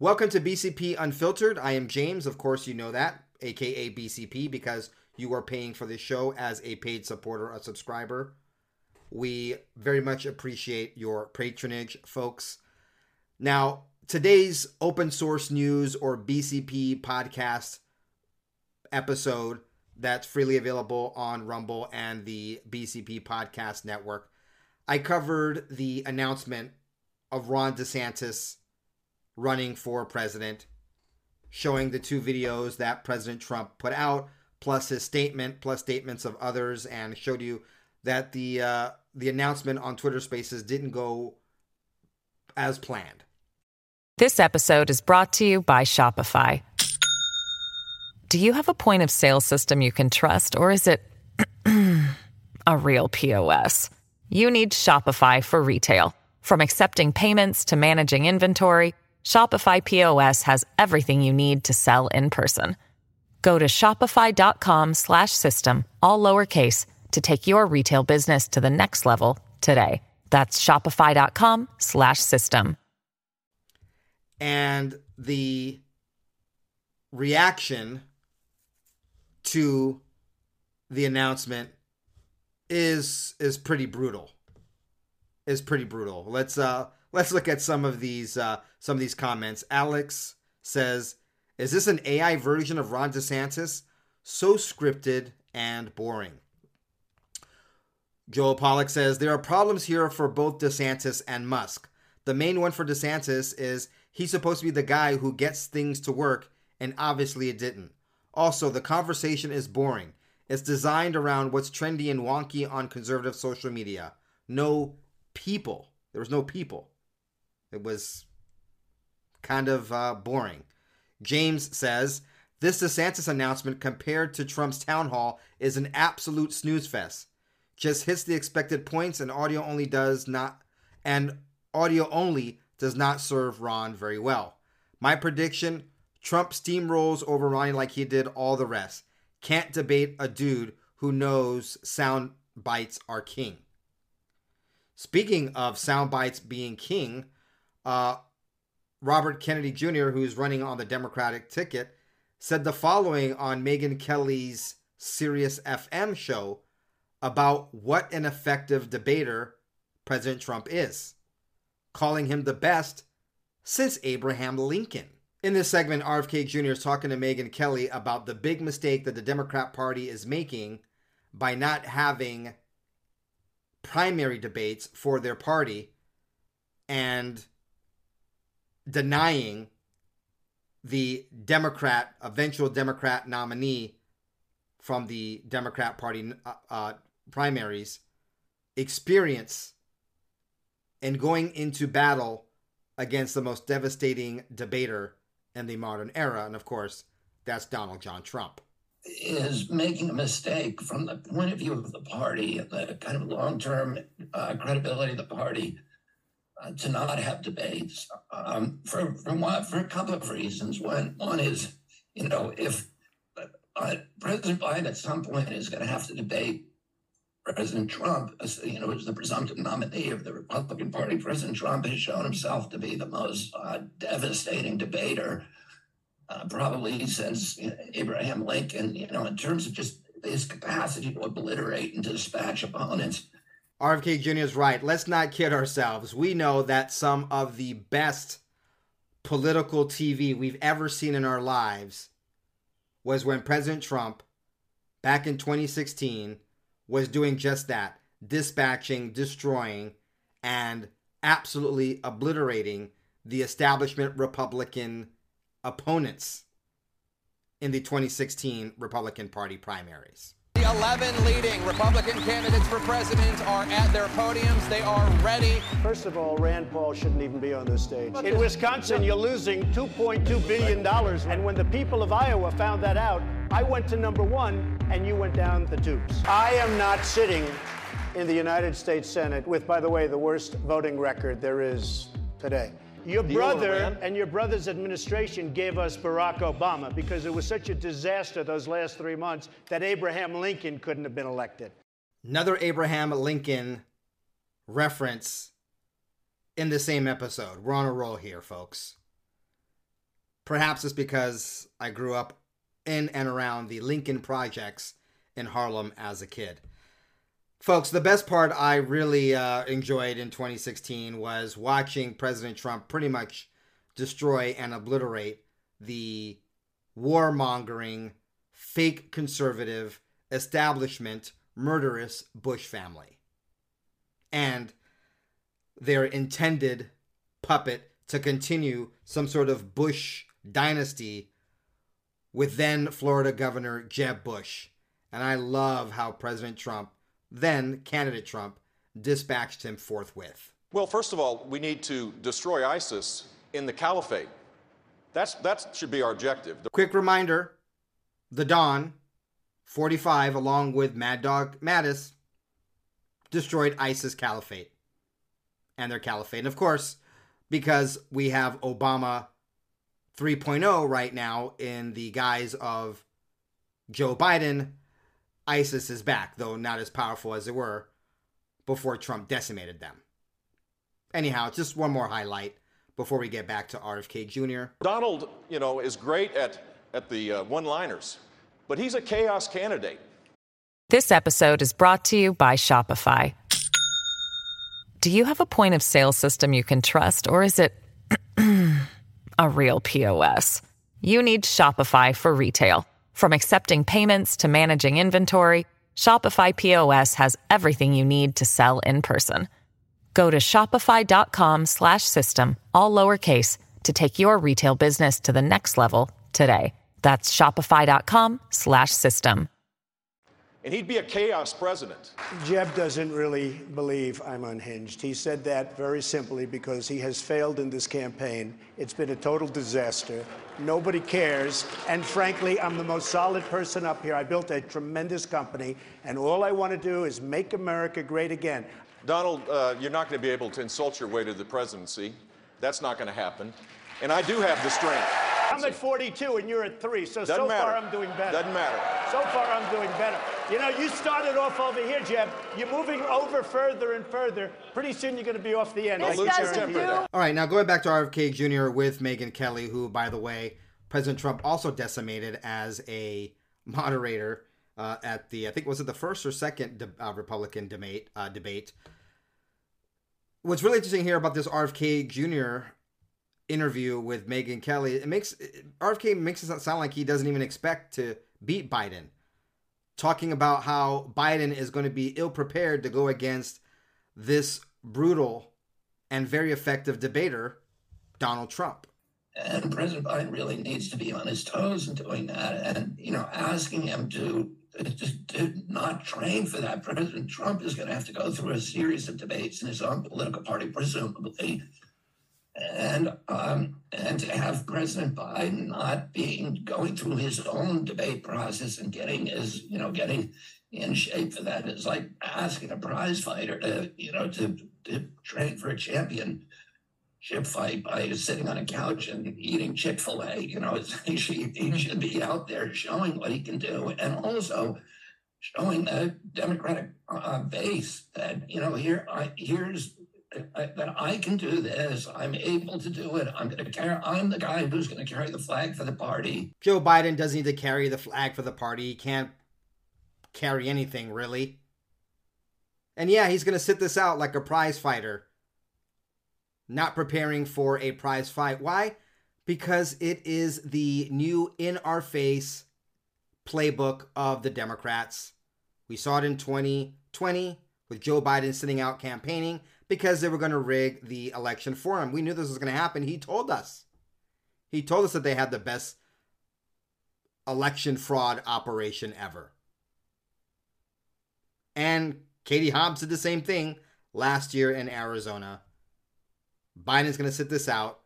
Welcome to BCP Unfiltered. I am James. Of course, you know that, aka BCP, because you are paying for this show as a paid supporter, a subscriber. We very much appreciate your patronage, folks. Now, today's open source news or BCP podcast episode that's freely available on Rumble and the BCP Podcast Network. I covered the announcement of Ron DeSantis running for president, showing the two videos that President Trump put out, plus his statement, plus statements of others, and showed you that the uh, the announcement on Twitter Spaces didn't go as planned. This episode is brought to you by Shopify. Do you have a point of sale system you can trust, or is it a real POS? You need Shopify for retail. From accepting payments to managing inventory, Shopify POS has everything you need to sell in person. Go to shopify.com/system all lowercase to take your retail business to the next level today. That's shopify.com/system. And the reaction to the announcement is is pretty brutal. Is pretty brutal. Let's uh let's look at some of these uh some of these comments. Alex says, "Is this an AI version of Ron DeSantis? So scripted and boring." Joel Pollak says, "There are problems here for both DeSantis and Musk. The main one for DeSantis is he's supposed to be the guy who gets things to work, and obviously it didn't. Also, the conversation is boring. It's designed around what's trendy and wonky on conservative social media. No people. There was no people. It was kind of uh, boring. James says this DeSantis announcement compared to Trump's town hall is an absolute snooze fest. Just hits the expected points, and audio only does not, and audio only does not serve Ron very well. My prediction: Trump steamrolls over Ronnie like he did all the rest. Can't debate a dude who knows sound bites are king. Speaking of sound bites being king, uh, Robert Kennedy Jr., who's running on the Democratic ticket, said the following on Megyn Kelly's Sirius FM show about what an effective debater President Trump is, calling him the best since Abraham Lincoln. In this segment, RFK Jr. is talking to Megyn Kelly about the big mistake that the Democrat Party is making by not having primary debates for their party and denying the Democrat, eventual Democrat nominee from the Democrat Party uh, uh, primaries, experience and going into battle against the most devastating debater in the modern era. And of course, that's Donald John Trump. Is making a mistake from the point of view of the party and the kind of long term uh, credibility of the party uh, to not have debates um, for for one for a couple of reasons. One one is you know if uh, President Biden at some point is going to have to debate President Trump, as, you know, as the presumptive nominee of the Republican Party. President Trump has shown himself to be the most uh, devastating debater, uh, probably since you know, Abraham Lincoln. You know, in terms of just his capacity to obliterate and dispatch opponents. RFK Jr. is right. Let's not kid ourselves. We know that some of the best political TV we've ever seen in our lives was when President Trump, back in 2016, was doing just that dispatching, destroying, and absolutely obliterating the establishment Republican opponents in the 2016 Republican Party primaries. The 11 leading Republican candidates for president are at their podiums. They are ready. First of all, Rand Paul shouldn't even be on this stage. In Wisconsin, you're losing $2.2 billion. And when the people of Iowa found that out, I went to number one and you went down the tubes. I am not sitting in the United States Senate with, by the way, the worst voting record there is today. Your brother and your brother's administration gave us Barack Obama because it was such a disaster those last three months that Abraham Lincoln couldn't have been elected. Another Abraham Lincoln reference in the same episode. We're on a roll here, folks. Perhaps it's because I grew up in and around the Lincoln Projects in Harlem as a kid. Folks, the best part I really uh, enjoyed in 2016 was watching President Trump pretty much destroy and obliterate the warmongering, fake conservative, establishment, murderous Bush family. And their intended puppet to continue some sort of Bush dynasty with then Florida Governor Jeb Bush. And I love how President Trump, then candidate Trump, dispatched him forthwith. Well, first of all, we need to destroy ISIS in the caliphate. That's, that should be our objective. The- Quick reminder the Don, 45, along with Mad Dog Mattis, destroyed ISIS caliphate and their caliphate. And of course, because we have Obama 3.0 right now in the guise of Joe Biden, ISIS is back, though not as powerful as they were before Trump decimated them. Anyhow, just one more highlight before we get back to RFK Jr. Donald, you know, is great at, at the uh, one liners, but he's a chaos candidate. This episode is brought to you by Shopify. Do you have a point of sale system you can trust, or is it a real POS? You need Shopify for retail. From accepting payments to managing inventory, Shopify POS has everything you need to sell in person. Go to shopify.com slash system, all lowercase, to take your retail business to the next level today. That's shopify.com slash system. And he'd be a chaos president. Jeb doesn't really believe I'm unhinged. He said that very simply because he has failed in this campaign. It's been a total disaster. Nobody cares. And frankly, I'm the most solid person up here. I built a tremendous company, and all I want to do is make America great again. Donald, uh, you're not going to be able to insult your way to the presidency. That's not going to happen. And I do have the strength. I'm at 42 and you're at three, so Doesn't so matter. far I'm doing better. Doesn't matter. So far I'm doing better. You know, you started off over here, Jeb. You're moving over further and further. Pretty soon you're going to be off the end. I'll I lose your guarantee temper you. there. All right, now going back to RFK Jr. with Megyn Kelly, who, by the way, President Trump also decimated as a moderator uh, at the, I think, was it the first or second de- uh, Republican debate? Uh, debate. What's really interesting here about this RFK Jr. interview with Megyn Kelly, it makes RFK makes it sound like he doesn't even expect to beat Biden. Talking about how Biden is going to be ill prepared to go against this brutal and very effective debater, Donald Trump. And President Biden really needs to be on his toes in doing that. And, you know, asking him to, to, to not train for that. President Trump is going to have to go through a series of debates in his own political party, presumably. And um, and to have President Biden not being going through his own debate process and getting his, you know, getting in shape for that is like asking a prize fighter to, you know, to, to train for a championship fight by sitting on a couch and eating Chick fil A. You know, he, should, he should be out there showing what he can do and also showing the Democratic uh, base that, you know, here, I, here's That I can do this. I'm able to do it. I'm going to carry, I'm the guy who's going to carry the flag for the party. Joe Biden doesn't need to carry the flag for the party. He can't carry anything, really. And yeah, he's going to sit this out like a prize fighter, not preparing for a prize fight. Why? Because it is the new in our face playbook of the Democrats. We saw it in 2020 with Joe Biden sitting out campaigning because they were going to rig the election for him. We knew this was going to happen. He told us. He told us that they had the best election fraud operation ever. And Katie Hobbs did the same thing last year in Arizona. Biden's going to sit this out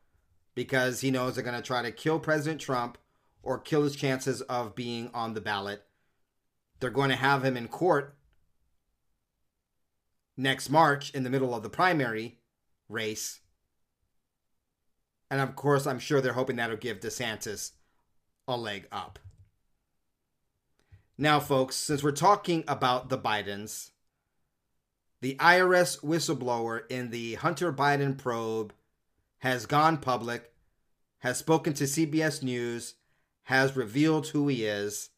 because he knows they're going to try to kill President Trump or kill his chances of being on the ballot. They're going to have him in court next March in the middle of the primary race. And of course, I'm sure they're hoping that'll give DeSantis a leg up. Now, folks, since we're talking about the Bidens, the IRS whistleblower in the Hunter Biden probe has gone public, has spoken to CBS News, has revealed who he is.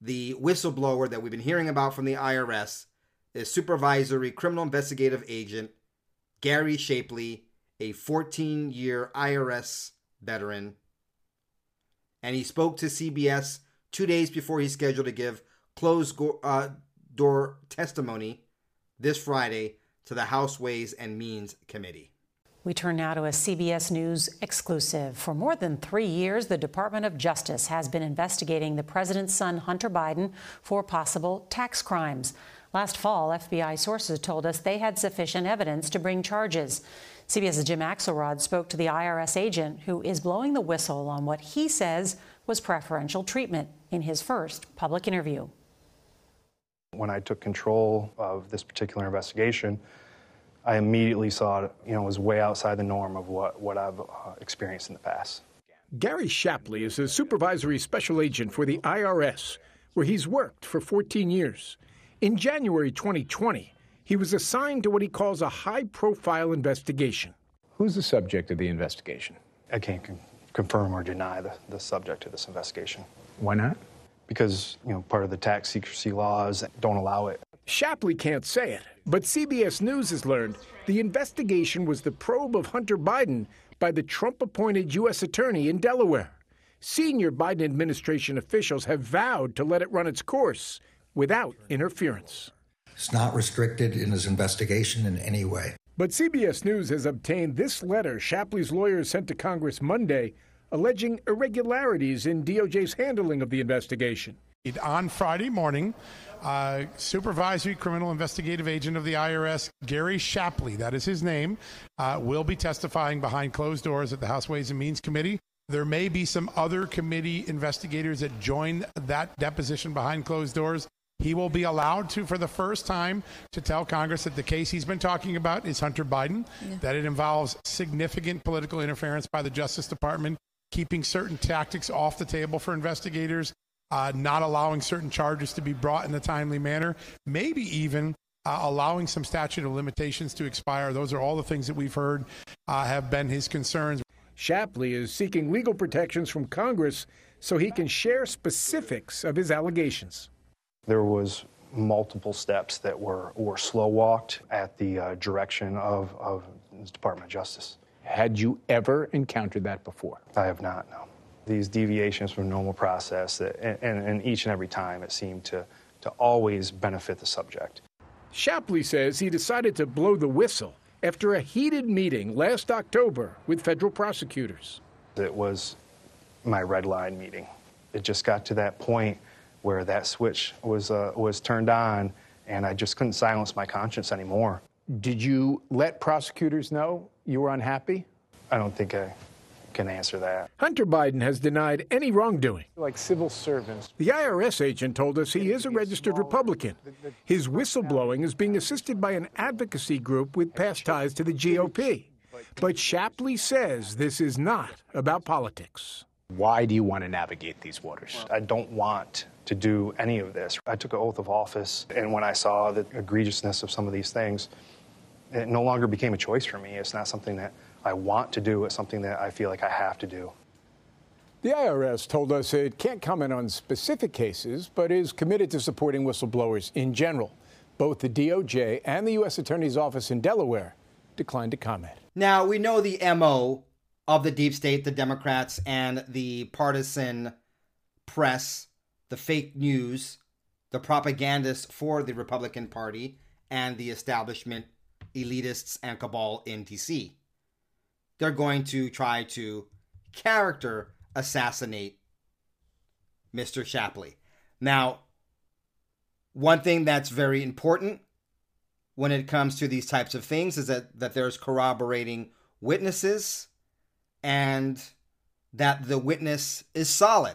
The whistleblower that we've been hearing about from the IRS is Supervisory Criminal Investigative Agent Gary Shapley, a 14 year IRS veteran. And he spoke to CBS two days before he's scheduled to give closed uh, door testimony this Friday to the House Ways and Means Committee. We turn now to a CBS News exclusive. For more than three years, the Department of Justice has been investigating the president's son, Hunter Biden, for possible tax crimes. Last fall, FBI sources told us they had sufficient evidence to bring charges. CBS's Jim Axelrod spoke to the IRS agent who is blowing the whistle on what he says was preferential treatment in his first public interview. When I took control of this particular investigation, I immediately saw it, you know, was way outside the norm of what, what I've uh, experienced in the past. Gary Shapley is a supervisory special agent for the IRS, where he's worked for 14 years. In January 2020, he was assigned to what he calls a high profile investigation. Who's the subject of the investigation? I can't con- confirm or deny the, the subject of this investigation. Why not? Because, you know, part of the tax secrecy laws don't allow it. Shapley can't say it, but CBS News has learned the investigation was the probe of Hunter Biden by the Trump appointed U.S. Attorney in Delaware. Senior Biden administration officials have vowed to let it run its course without interference. It's not restricted in his investigation in any way. But CBS News has obtained this letter Shapley's lawyers sent to Congress Monday alleging irregularities in DOJ's handling of the investigation. On Friday morning, uh, Supervisory Criminal Investigative Agent of the IRS, Gary Shapley, that is his name, uh, will be testifying behind closed doors at the House Ways and Means Committee. There may be some other committee investigators that join that deposition behind closed doors. He will be allowed to, for the first time, to tell Congress that the case he's been talking about is Hunter Biden, yeah. that it involves significant political interference by the Justice Department, keeping certain tactics off the table for investigators, uh, not allowing certain charges to be brought in a timely manner, maybe even uh, allowing some statute of limitations to expire. Those are all the things that we've heard uh, have been his concerns. Shapley is seeking legal protections from Congress so he can share specifics of his allegations. There was multiple steps that were, were slow walked at the uh, direction of, of the Department of Justice. Had you ever encountered that before? I have not, no these deviations from normal process, that, and, and each and every time it seemed to, to always benefit the subject. Shapley says he decided to blow the whistle after a heated meeting last October with federal prosecutors. It was my red line meeting. It just got to that point where that switch was, uh, was turned on, and I just couldn't silence my conscience anymore. Did you let prosecutors know you were unhappy? I don't think I can answer that. Hunter Biden has denied any wrongdoing. Like civil servants. The IRS agent told us he is a registered Republican. His whistleblowing is being assisted by an advocacy group with past ties to the GOP. But Shapley says this is not about politics. Why do you want to navigate these waters? I don't want to do any of this. I took an oath of office, and when I saw the egregiousness of some of these things, it no longer became a choice for me. It's not something that I want to do. It's something that I feel like I have to do. The IRS told us it can't comment on specific cases, but is committed to supporting whistleblowers in general. Both the DOJ and the U.S. Attorney's Office in Delaware declined to comment. Now, we know the MO of the deep state, the Democrats, and the partisan press, the fake news, the propagandists for the Republican Party, and the establishment elitists and cabal in D.C they're going to try to character assassinate Mr. Shapley. Now, one thing that's very important when it comes to these types of things is that, that there's corroborating witnesses and that the witness is solid.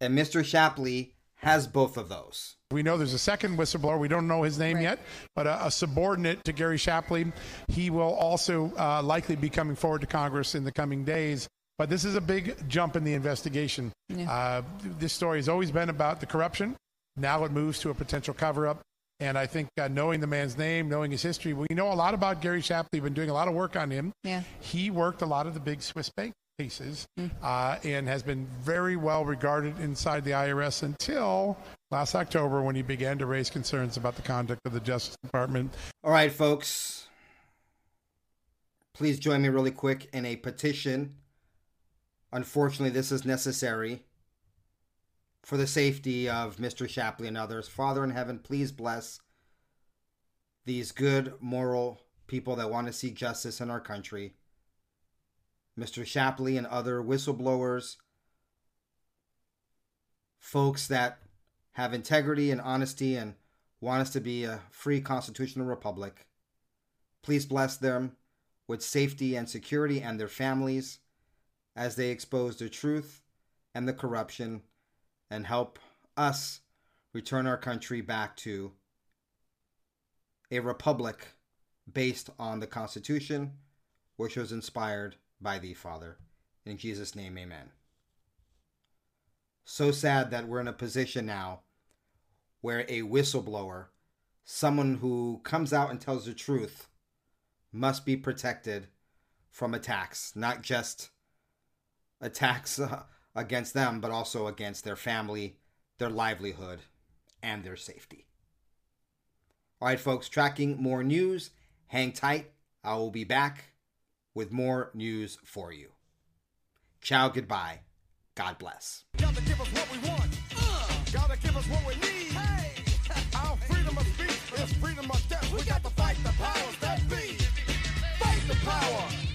And Mr. Shapley has both of those. We know there's a second whistleblower. We don't know his name right. yet, but a, a, subordinate to Gary Shapley. He will also uh, likely be coming forward to Congress in the coming days. But this is a big jump in the investigation. Yeah. Uh, this story has always been about the corruption. Now it moves to a potential cover up. And I think uh, knowing the man's name, knowing his history, we know a lot about Gary Shapley. We've Been doing a lot of work on him. Yeah. He worked a lot of the big Swiss bank cases Mm. uh, and has been very well regarded inside the IRS until last October when he began to raise concerns about the conduct of the Justice Department. All right, folks. Please join me really quick in a petition. Unfortunately, this is necessary for the safety of Mr. Shapley and others. Father in heaven, please bless these good, moral people that want to see justice in our country. Mr. Shapley and other whistleblowers, folks that have integrity and honesty and want us to be a free constitutional republic. Please bless them with safety and security and their families as they expose the truth and the corruption and help us return our country back to a republic based on the Constitution, which was inspired by thee, Father. In Jesus' name, amen. So sad that we're in a position now where a whistleblower, someone who comes out and tells the truth, must be protected from attacks, not just attacks uh, against them, but also against their family, their livelihood, and their safety. All right, folks, tracking more news. Hang tight. I will be back with more news for you. Ciao, goodbye. God bless. Gotta give us what we want. Uh, gotta give us what we need. Hey, our freedom of speech is freedom of death. We got to fight the powers that be. Fight the power.